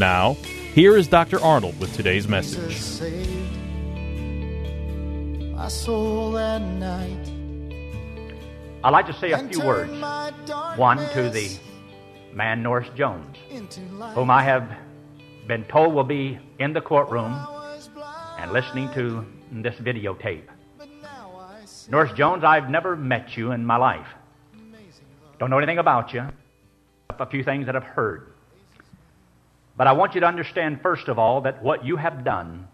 Now, here is Dr. Arnold with today's message. saved my soul that night. I'd like to say a and few words. One to the man Norris Jones, whom I have been told will be in the courtroom I was blind, and listening to this videotape. but now I see Norris Jones, I've never met you in my life. Don't know anything about you. A few things that I've heard. But I want you to understand, first of all, that what you have done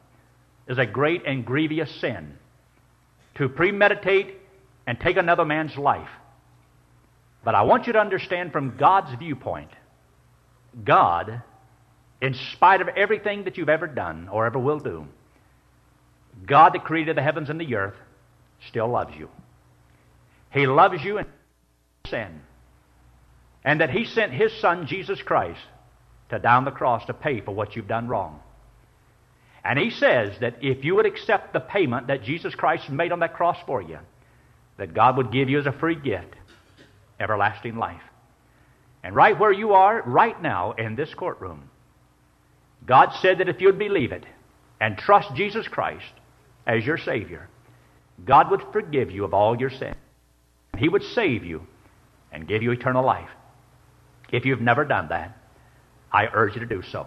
is a great and grievous sin. To premeditate and take another man's life. But I want you to understand from God's viewpoint, God, in spite of everything that you've ever done or ever will do, God that created the heavens and the earth still loves you. He loves you in sin. And that He sent His Son, Jesus Christ, to down the cross to pay for what you've done wrong. And He says that if you would accept the payment that Jesus Christ made on that cross for you, that God would give you as a free gift everlasting life. And right where you are, right now in this courtroom, God said that if you'd believe it and trust Jesus Christ as your Savior, God would forgive you of all your sins. He would save you and give you eternal life. If you've never done that, I urge you to do so.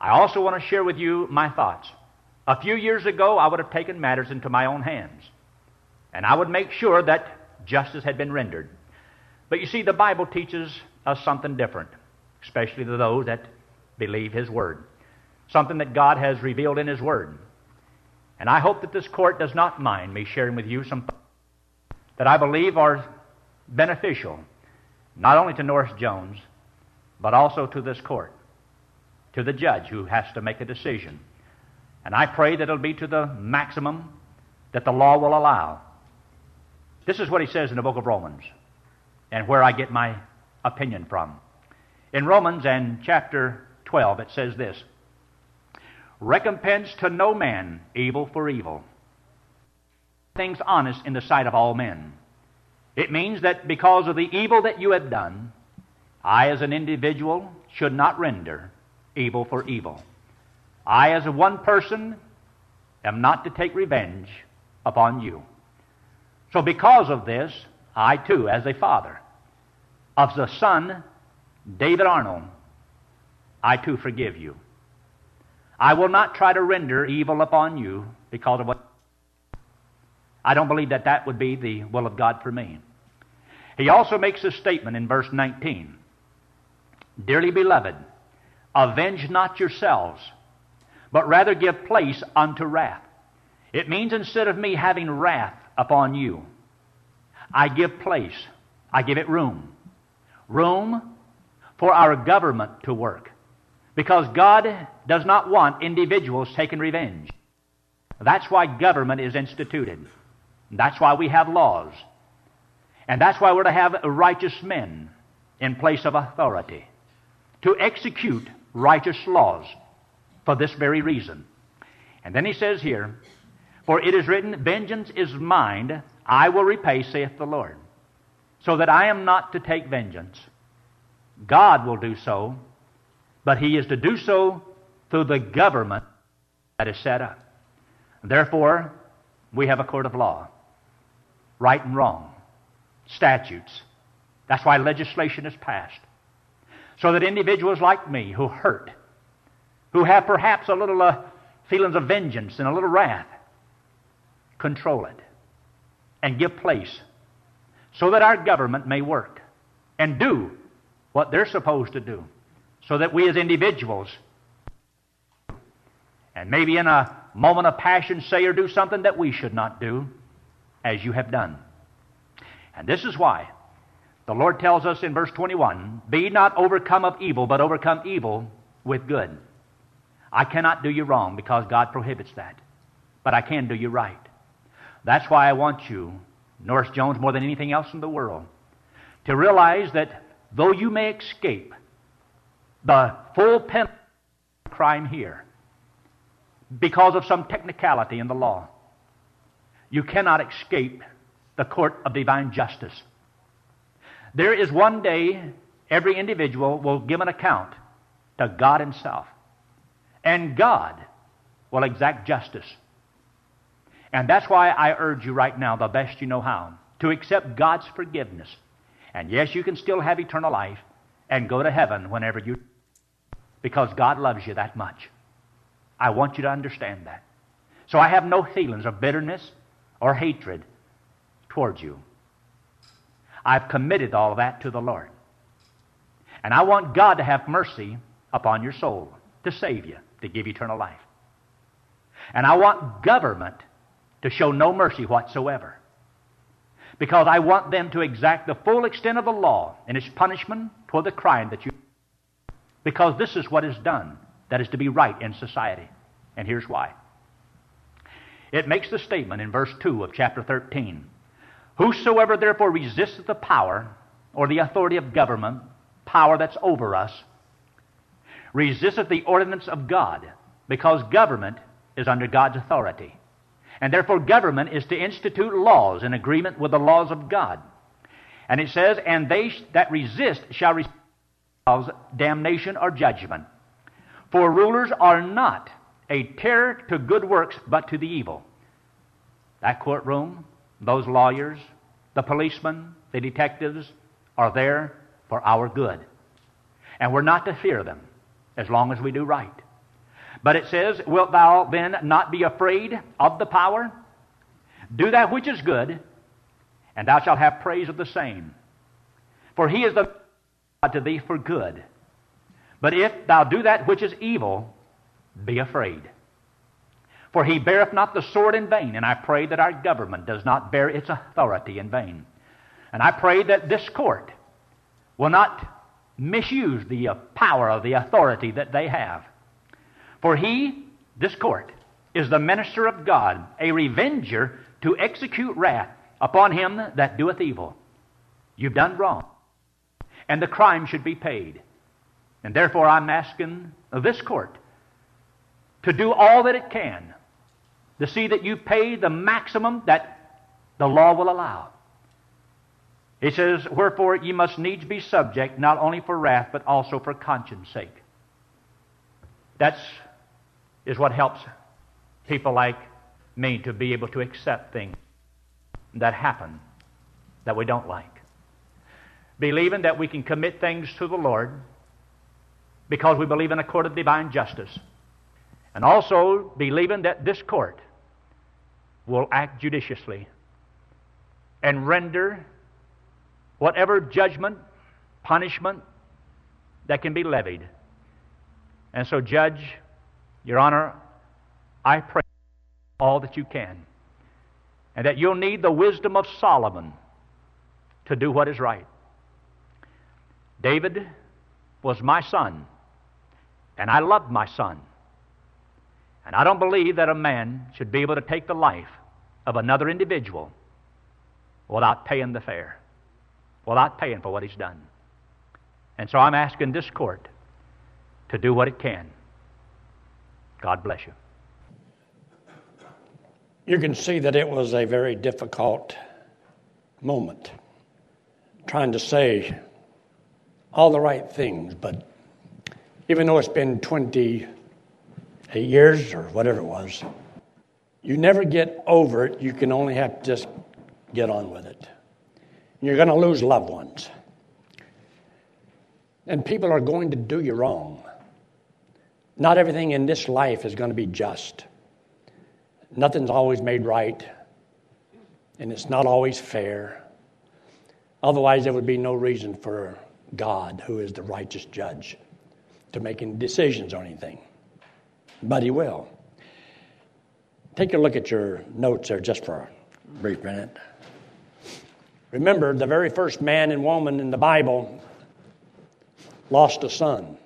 I also want to share with you my thoughts. A few years ago, I would have taken matters into my own hands, and I would make sure that justice had been rendered. But you see, the Bible teaches us something different, especially to those that believe His Word, something that God has revealed in His Word. And I hope that this court does not mind me sharing with you some that I believe are beneficial, not only to Norris Jones, but also to this court, to the judge who has to make a decision. And I pray that it'll be to the maximum that the law will allow. This is what he says in the book of Romans, and where I get my opinion from. In Romans and chapter 12, it says this Recompense to no man evil for evil. Things honest in the sight of all men. It means that because of the evil that you have done, I, as an individual, should not render evil for evil. I, as one person, am not to take revenge upon you. So, because of this, I too, as a father of the son, David Arnold, I too forgive you. I will not try to render evil upon you because of what. I don't believe that that would be the will of God for me. He also makes a statement in verse 19 Dearly beloved, avenge not yourselves, but rather give place unto wrath. It means instead of me having wrath upon you, I give place, I give it room. Room for our government to work. Because God does not want individuals taking revenge. That's why government is instituted. That's why we have laws. And that's why we're to have righteous men in place of authority to execute righteous laws for this very reason. And then he says here, For it is written, Vengeance is mine, I will repay, saith the Lord. So that I am not to take vengeance. God will do so, but he is to do so through the government that is set up. Therefore, we have a court of law, right and wrong, statutes. That's why legislation is passed. So that individuals like me who hurt, who have perhaps a little uh, feelings of vengeance and a little wrath, control it and give place so that our government may work and do what they're supposed to do, so that we as individuals, and maybe in a moment of passion, say or do something that we should not do, as you have done. And this is why the Lord tells us in verse 21 Be not overcome of evil, but overcome evil with good. I cannot do you wrong because God prohibits that, but I can do you right. That's why I want you, Norris Jones, more than anything else in the world, to realize that though you may escape the full penalty of crime here because of some technicality in the law, you cannot escape the court of divine justice. There is one day every individual will give an account to God Himself, and God will exact justice. And that's why I urge you right now, the best you know how, to accept God's forgiveness. And yes, you can still have eternal life and go to heaven whenever you, because God loves you that much. I want you to understand that. So I have no feelings of bitterness or hatred towards you. I've committed all that to the Lord. And I want God to have mercy upon your soul, to save you, to give eternal life. And I want government to show no mercy whatsoever. Because I want them to exact the full extent of the law and its punishment for the crime that you. Because this is what is done that is to be right in society. And here's why. It makes the statement in verse 2 of chapter 13 Whosoever therefore resisteth the power or the authority of government, power that's over us, resisteth the ordinance of God, because government is under God's authority. And therefore, government is to institute laws in agreement with the laws of God. And it says, And they that resist shall receive damnation or judgment. For rulers are not a terror to good works, but to the evil. That courtroom, those lawyers, the policemen, the detectives are there for our good. And we're not to fear them as long as we do right. But it says, Wilt thou then not be afraid of the power? Do that which is good, and thou shalt have praise of the same. For he is the God to thee for good. But if thou do that which is evil, be afraid. For he beareth not the sword in vain, and I pray that our government does not bear its authority in vain. And I pray that this court will not misuse the uh, power of the authority that they have. For he, this court, is the minister of God, a revenger to execute wrath upon him that doeth evil. You've done wrong, and the crime should be paid. And therefore, I'm asking this court to do all that it can to see that you pay the maximum that the law will allow. It says, Wherefore ye must needs be subject, not only for wrath, but also for conscience sake. That's is what helps people like me to be able to accept things that happen that we don't like. Believing that we can commit things to the Lord because we believe in a court of divine justice. And also believing that this court will act judiciously and render whatever judgment, punishment that can be levied. And so, Judge, Your Honor, I pray all that you can, and that you'll need the wisdom of Solomon to do what is right. David was my son, and I loved my son. And I don't believe that a man should be able to take the life of another individual without paying the fare, without paying for what he's done. And so I'm asking this court to do what it can. God bless you. You can see that it was a very difficult moment trying to say all the right things, but even though it's been 20 eight years or whatever it was. You never get over it. You can only have to just get on with it. You're going to lose loved ones. And people are going to do you wrong. not everything in this life is going to be just. Nothing's always made right, and it's not always fair. Otherwise, there would be no reason for God, who is the righteous judge, to make any decisions on anything. But He will. Take a look at your notes there just for a brief minute. Remember, the very first man and woman in the Bible lost a son.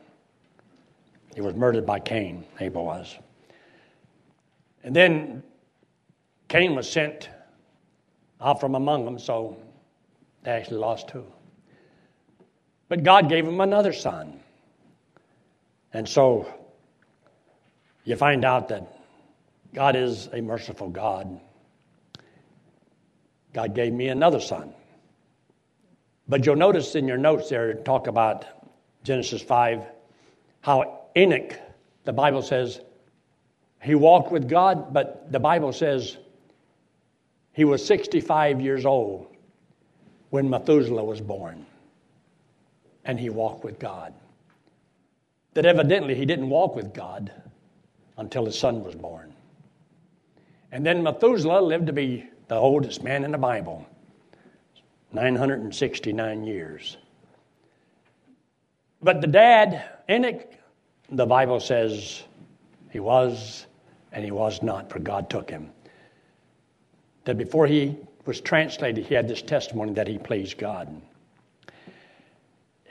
He was murdered by Cain, Abel was. And then Cain was sent out from among them, so they actually lost two. But God gave him another son. And so you find out that God is a merciful God. God gave me another son. But you'll notice in your notes there, talk about Genesis 5, how Enoch, the Bible says, he walked with God, but the Bible says he was 65 years old when Methuselah was born. And he walked with God. That evidently he didn't walk with God until his son was born. And then Methuselah lived to be the oldest man in the Bible 969 years. But the dad, Enoch, the Bible says he was and he was not, for God took him. That before he was translated, he had this testimony that he pleased God.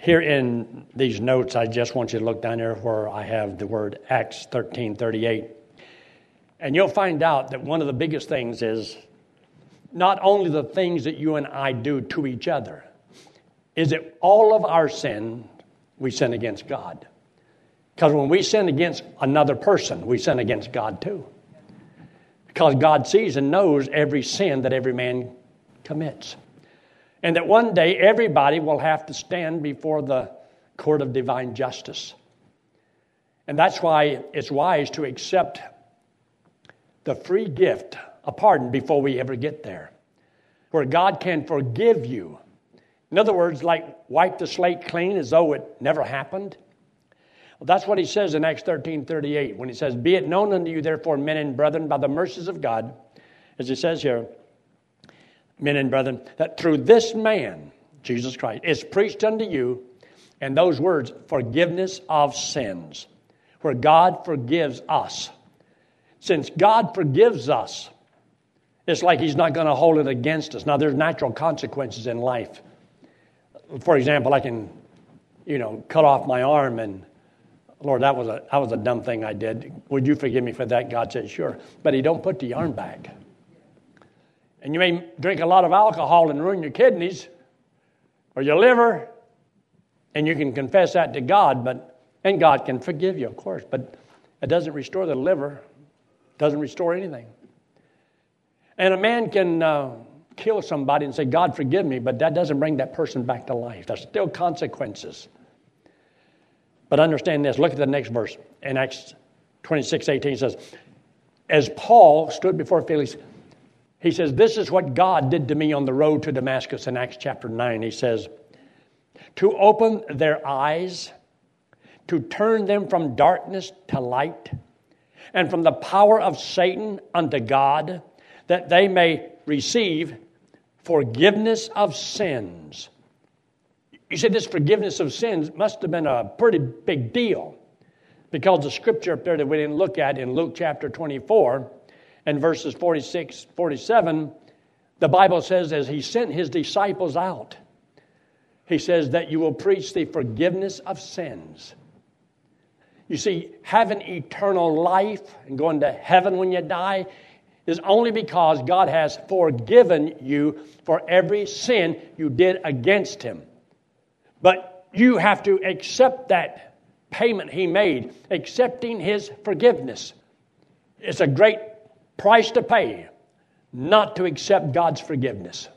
Here in these notes, I just want you to look down there where I have the word Acts 13 38. And you'll find out that one of the biggest things is not only the things that you and I do to each other, is that all of our sin, we sin against God. Because when we sin against another person, we sin against God too. Because God sees and knows every sin that every man commits. And that one day everybody will have to stand before the court of divine justice. And that's why it's wise to accept the free gift, a pardon, before we ever get there, where God can forgive you. In other words, like wipe the slate clean as though it never happened. Well, that's what he says in Acts 13 38 when he says, Be it known unto you, therefore, men and brethren, by the mercies of God, as he says here, men and brethren, that through this man, Jesus Christ, is preached unto you, and those words, forgiveness of sins, where God forgives us. Since God forgives us, it's like He's not going to hold it against us. Now, there's natural consequences in life. For example, I can, you know, cut off my arm and, Lord, that was a, that was a dumb thing I did. Would you forgive me for that? God said, sure. But He don't put the arm back. And you may drink a lot of alcohol and ruin your kidneys or your liver, and you can confess that to God, but and God can forgive you, of course, but it doesn't restore the liver, doesn't restore anything. And a man can uh, kill somebody and say, God, forgive me, but that doesn't bring that person back to life. There's still consequences. But understand this. Look at the next verse. In Acts 26 18 says, As Paul stood before Felix, he says, This is what God did to me on the road to Damascus in Acts chapter 9. He says, To open their eyes, to turn them from darkness to light, and from the power of Satan unto God, that they may receive forgiveness of sins. You see, this forgiveness of sins must have been a pretty big deal because the scripture up there that we didn't look at in Luke chapter 24 and verses 46, 47, the Bible says, as he sent his disciples out, he says that you will preach the forgiveness of sins. You see, having eternal life and going to heaven when you die is only because God has forgiven you for every sin you did against him. But you have to accept that payment he made, accepting his forgiveness. It's a great price to pay not to accept God's forgiveness.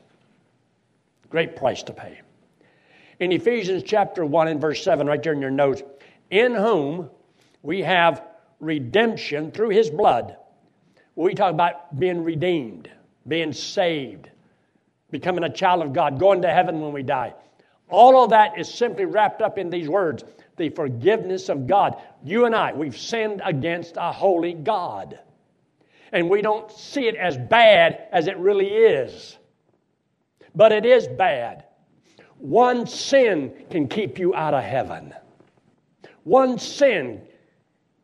Great price to pay. In Ephesians chapter 1 and verse 7, right there in your notes, in whom we have redemption through his blood. We talk about being redeemed, being saved, becoming a child of God, going to heaven when we die. All of that is simply wrapped up in these words the forgiveness of God. You and I, we've sinned against a holy God. And we don't see it as bad as it really is. But it is bad. One sin can keep you out of heaven. One sin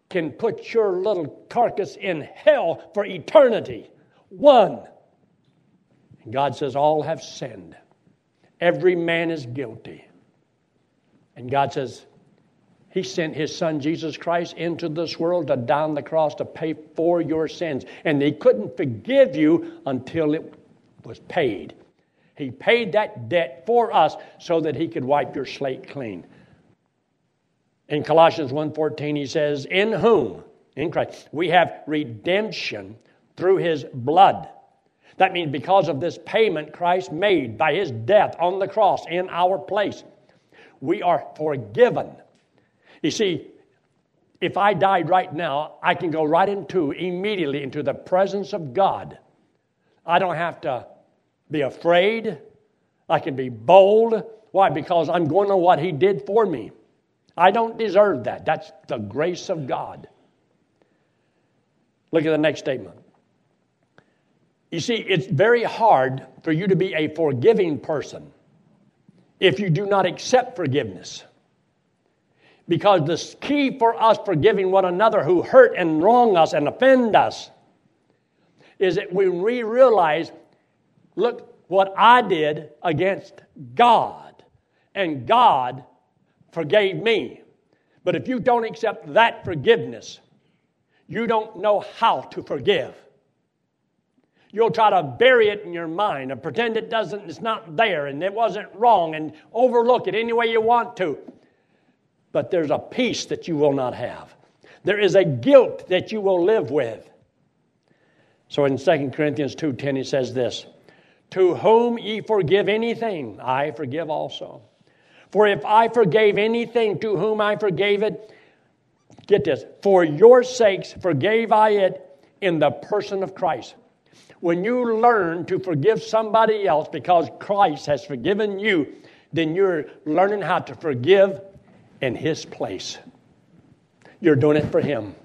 can put your little carcass in hell for eternity. One. And God says, All have sinned. Every man is guilty. And God says, He sent His Son Jesus Christ into this world to die on the cross to pay for your sins. And He couldn't forgive you until it was paid. He paid that debt for us so that He could wipe your slate clean. In Colossians 1:14 he says, "In whom, in Christ, we have redemption through his blood." That means because of this payment Christ made by his death on the cross in our place, we are forgiven. You see, if I died right now, I can go right into immediately into the presence of God. I don't have to be afraid. I can be bold. Why? Because I'm going to what he did for me. I don't deserve that. That's the grace of God. Look at the next statement. You see, it's very hard for you to be a forgiving person if you do not accept forgiveness. Because the key for us forgiving one another who hurt and wrong us and offend us is that when we realize, look what I did against God, and God forgave me. But if you don't accept that forgiveness, you don't know how to forgive. You'll try to bury it in your mind and pretend it doesn't, it's not there and it wasn't wrong and overlook it any way you want to. But there's a peace that you will not have. There is a guilt that you will live with. So in 2 Corinthians 2:10 he says this, "To whom ye forgive anything, I forgive also." For if I forgave anything to whom I forgave it, get this, for your sakes forgave I it in the person of Christ. When you learn to forgive somebody else because Christ has forgiven you, then you're learning how to forgive in His place. You're doing it for Him.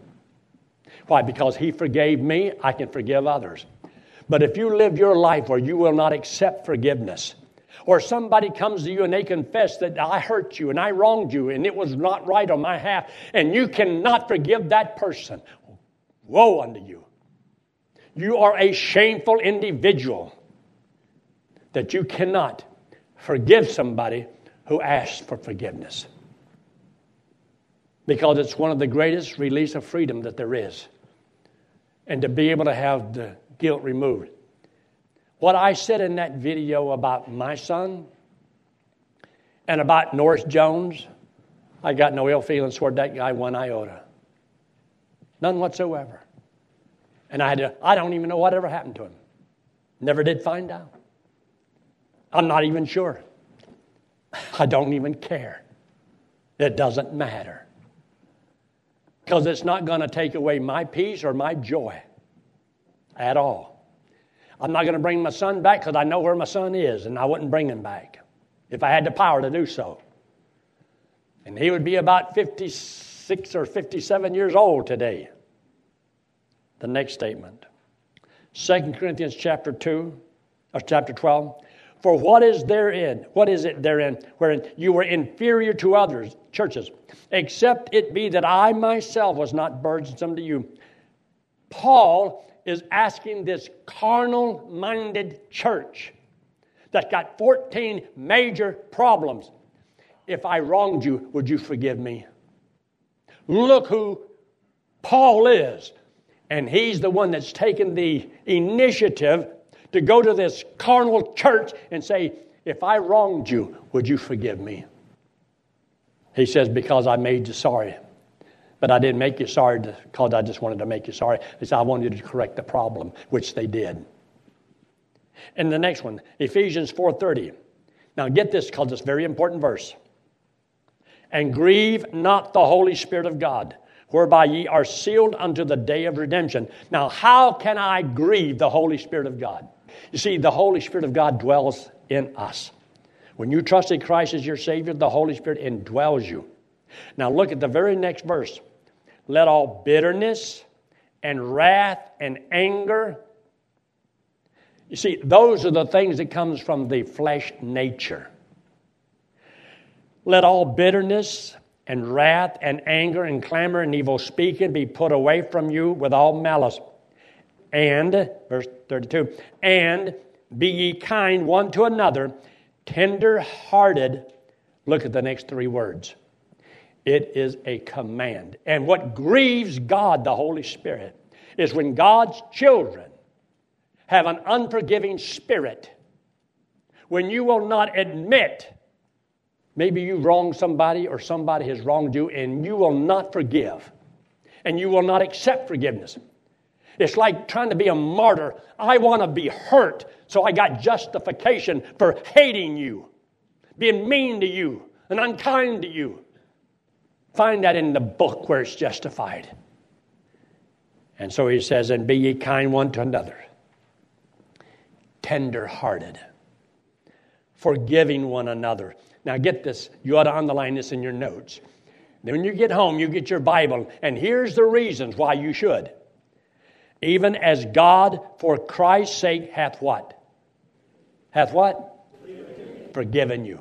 Why? Because He forgave me, I can forgive others. But if you live your life where you will not accept forgiveness, or somebody comes to you and they confess that I hurt you and I wronged you and it was not right on my half, and you cannot forgive that person. Woe unto you. You are a shameful individual that you cannot forgive somebody who asks for forgiveness. Because it's one of the greatest release of freedom that there is. And to be able to have the guilt removed. What I said in that video about my son and about Norris Jones, I got no ill feelings toward that guy one iota. None whatsoever. And I had to, I don't even know whatever happened to him. Never did find out. I'm not even sure. I don't even care. It doesn't matter. Because it's not going to take away my peace or my joy at all. I'm not going to bring my son back because I know where my son is, and I wouldn't bring him back if I had the power to do so. And he would be about 56 or 57 years old today. The next statement. 2 Corinthians chapter 2, or chapter 12. For what is therein? What is it therein wherein you were inferior to others, churches, except it be that I myself was not burdensome to you? Paul is asking this carnal minded church that's got 14 major problems if I wronged you, would you forgive me? Look who Paul is. And he's the one that's taken the initiative to go to this carnal church and say, If I wronged you, would you forgive me? He says, Because I made you sorry. But I didn't make you sorry because I just wanted to make you sorry. He said, I wanted to correct the problem, which they did. And the next one, Ephesians 4.30. Now get this because it's a very important verse. And grieve not the Holy Spirit of God, whereby ye are sealed unto the day of redemption. Now, how can I grieve the Holy Spirit of God? You see, the Holy Spirit of God dwells in us. When you trusted Christ as your Savior, the Holy Spirit indwells you. Now look at the very next verse. Let all bitterness and wrath and anger. You see, those are the things that comes from the flesh nature. Let all bitterness and wrath and anger and clamor and evil speaking be put away from you with all malice. And, verse 32, and be ye kind one to another, tender hearted. Look at the next three words. It is a command. And what grieves God, the Holy Spirit, is when God's children have an unforgiving spirit. When you will not admit maybe you wronged somebody or somebody has wronged you and you will not forgive and you will not accept forgiveness. It's like trying to be a martyr. I want to be hurt, so I got justification for hating you, being mean to you, and unkind to you. Find that in the book where it's justified. And so he says, And be ye kind one to another, tender hearted, forgiving one another. Now get this, you ought to underline this in your notes. Then when you get home, you get your Bible, and here's the reasons why you should. Even as God, for Christ's sake, hath what? Hath what? Forgiven you.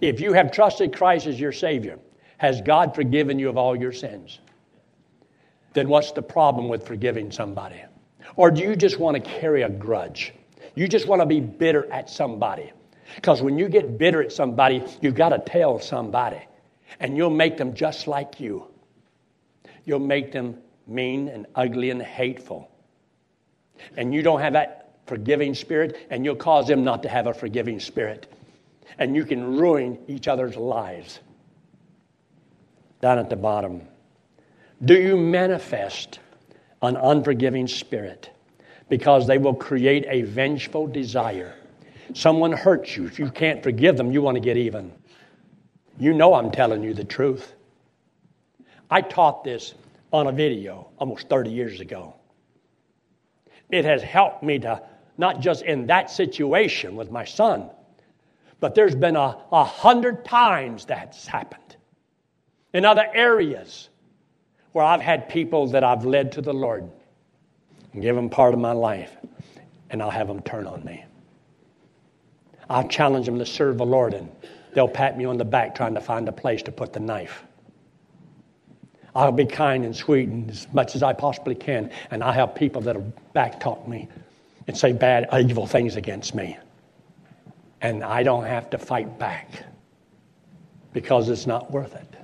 If you have trusted Christ as your Savior, has God forgiven you of all your sins? Then what's the problem with forgiving somebody? Or do you just want to carry a grudge? You just want to be bitter at somebody. Because when you get bitter at somebody, you've got to tell somebody. And you'll make them just like you. You'll make them mean and ugly and hateful. And you don't have that forgiving spirit, and you'll cause them not to have a forgiving spirit. And you can ruin each other's lives. Down at the bottom. Do you manifest an unforgiving spirit? Because they will create a vengeful desire. Someone hurts you. If you can't forgive them, you want to get even. You know I'm telling you the truth. I taught this on a video almost 30 years ago. It has helped me to, not just in that situation with my son, but there's been a, a hundred times that's happened in other areas where I've had people that I've led to the Lord and give them part of my life, and I'll have them turn on me. I'll challenge them to serve the Lord, and they'll pat me on the back trying to find a place to put the knife. I'll be kind and sweet and as much as I possibly can, and I'll have people that'll backtalk me and say bad, evil things against me. And I don't have to fight back because it's not worth it.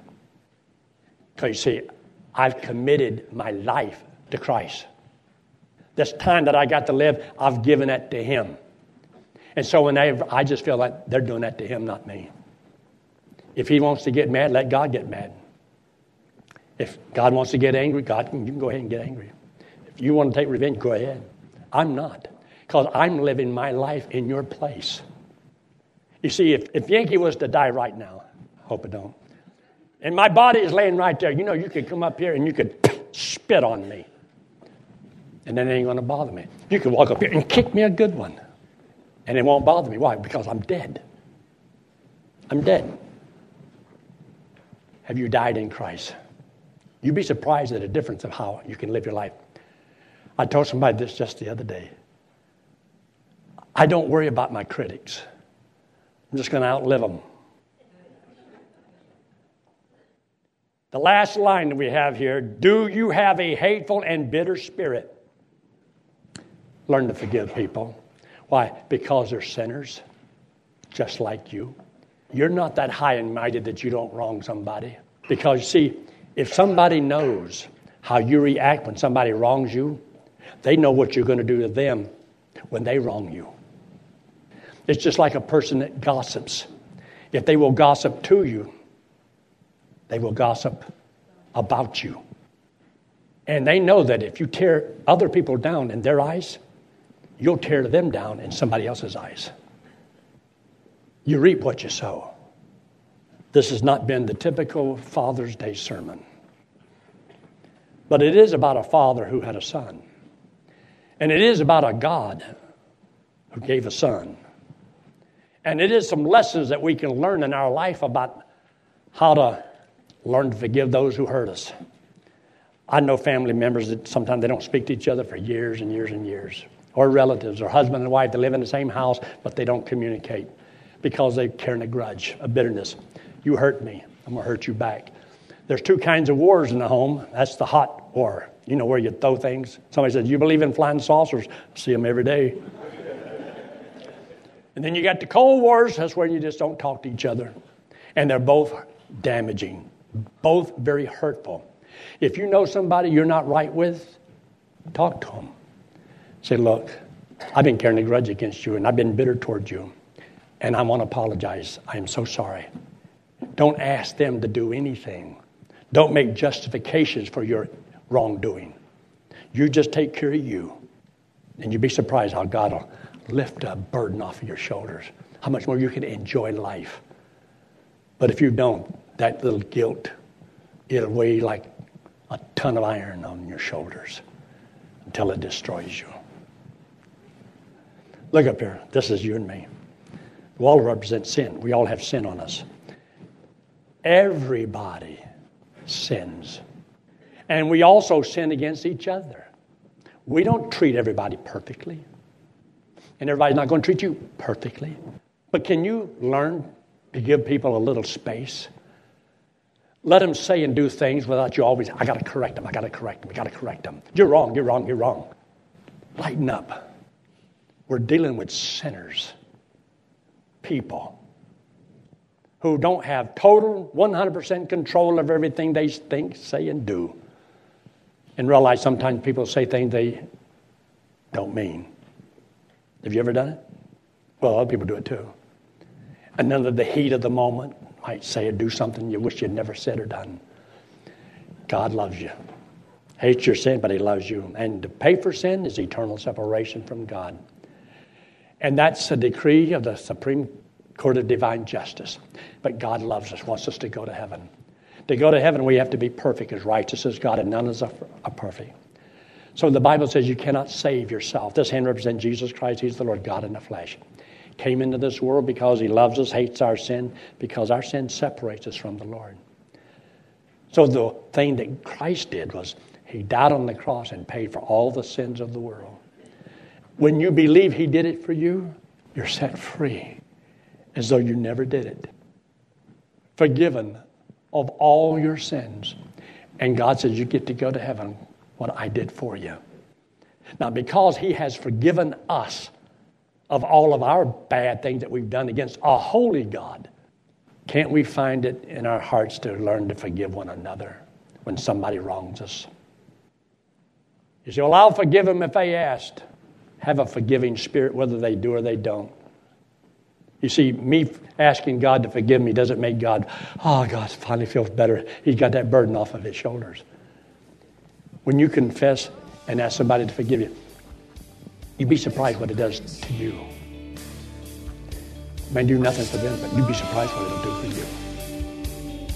Because you see, I've committed my life to Christ. This time that I got to live, I've given it to Him. And so when they, I just feel like they're doing that to Him, not me. If He wants to get mad, let God get mad. If God wants to get angry, God can, you can go ahead and get angry. If you want to take revenge, go ahead. I'm not, because I'm living my life in your place. You see, if, if Yankee was to die right now, I hope it don't, and my body is laying right there. You know, you could come up here and you could spit on me. And then it ain't going to bother me. You could walk up here and kick me a good one. And it won't bother me. Why? Because I'm dead. I'm dead. Have you died in Christ? You'd be surprised at the difference of how you can live your life. I told somebody this just the other day. I don't worry about my critics. I'm just going to outlive them. The last line that we have here do you have a hateful and bitter spirit? Learn to forgive people. Why? Because they're sinners, just like you. You're not that high and mighty that you don't wrong somebody. Because, see, if somebody knows how you react when somebody wrongs you, they know what you're going to do to them when they wrong you. It's just like a person that gossips. If they will gossip to you, they will gossip about you. And they know that if you tear other people down in their eyes, you'll tear them down in somebody else's eyes. You reap what you sow. This has not been the typical Father's Day sermon. But it is about a father who had a son. And it is about a God who gave a son. And it is some lessons that we can learn in our life about how to learn to forgive those who hurt us. I know family members that sometimes they don't speak to each other for years and years and years, or relatives, or husband and wife that live in the same house, but they don't communicate because they're carrying a grudge, a bitterness. You hurt me, I'm going to hurt you back. There's two kinds of wars in the home. That's the hot war, you know, where you throw things. Somebody says, You believe in flying saucers? I see them every day. and then you got the cold wars. That's where you just don't talk to each other. And they're both damaging, both very hurtful. If you know somebody you're not right with, talk to them. Say, Look, I've been carrying a grudge against you and I've been bitter towards you. And I want to apologize. I am so sorry. Don't ask them to do anything. Don't make justifications for your wrongdoing. You just take care of you. And you'd be surprised how God will lift a burden off of your shoulders, how much more you can enjoy life. But if you don't, that little guilt, it'll weigh like a ton of iron on your shoulders until it destroys you. Look up here. This is you and me. We all represent sin. We all have sin on us. Everybody sins. And we also sin against each other. We don't treat everybody perfectly. And everybody's not going to treat you perfectly. But can you learn to give people a little space? Let them say and do things without you always, I got to correct them, I got to correct them, I got to correct them. You're wrong, you're wrong, you're wrong. Lighten up. We're dealing with sinners, people who don't have total 100% control of everything they think, say, and do. And realize sometimes people say things they don't mean. Have you ever done it? Well, other people do it too. And under the heat of the moment, might say or do something you wish you'd never said or done. God loves you. Hates your sin, but He loves you. And to pay for sin is eternal separation from God. And that's a decree of the Supreme Court of Divine Justice. But God loves us, wants us to go to heaven. To go to heaven, we have to be perfect, as righteous as God, and none of us are perfect. So the Bible says you cannot save yourself. This hand represents Jesus Christ. He's the Lord God in the flesh came into this world because he loves us, hates our sin, because our sin separates us from the Lord. So the thing that Christ did was he died on the cross and paid for all the sins of the world. When you believe he did it for you, you're set free as though you never did it. Forgiven of all your sins. And God says you get to go to heaven what I did for you. Now, because he has forgiven us, of all of our bad things that we've done against a holy God, can't we find it in our hearts to learn to forgive one another when somebody wrongs us? You say, Well, I'll forgive them if they asked. Have a forgiving spirit whether they do or they don't. You see, me asking God to forgive me doesn't make God, oh, God finally feels better. He's got that burden off of his shoulders. When you confess and ask somebody to forgive you, You'd be surprised what it does to you. It may do nothing for them, but you'd be surprised what it'll do for you.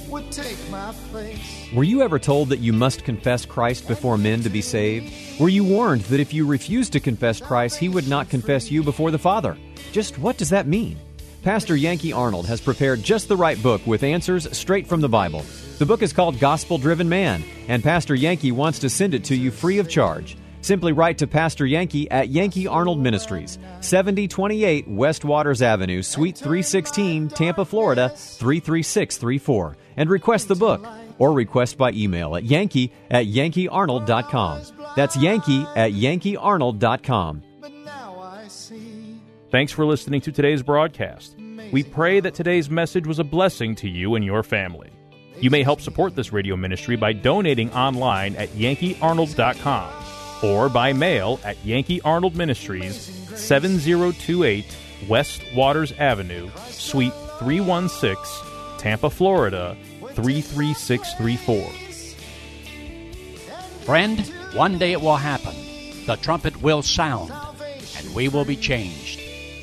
What take my place? Were you ever told that you must confess Christ before men to be saved? Were you warned that if you refused to confess Christ, he would not confess you before the Father? Just what does that mean? Pastor Yankee Arnold has prepared just the right book with answers straight from the Bible. The book is called Gospel Driven Man, and Pastor Yankee wants to send it to you free of charge. Simply write to Pastor Yankee at Yankee Arnold Ministries, 7028 West Waters Avenue, Suite 316, Tampa, Florida 33634, and request the book or request by email at yankee at yankeearnold.com. That's yankee at yankeearnold.com. Thanks for listening to today's broadcast. We pray that today's message was a blessing to you and your family. You may help support this radio ministry by donating online at yankeearnold.com or by mail at Yankee Arnold Ministries, 7028 West Waters Avenue, Suite 316, Tampa, Florida 33634. Friend, one day it will happen. The trumpet will sound, and we will be changed,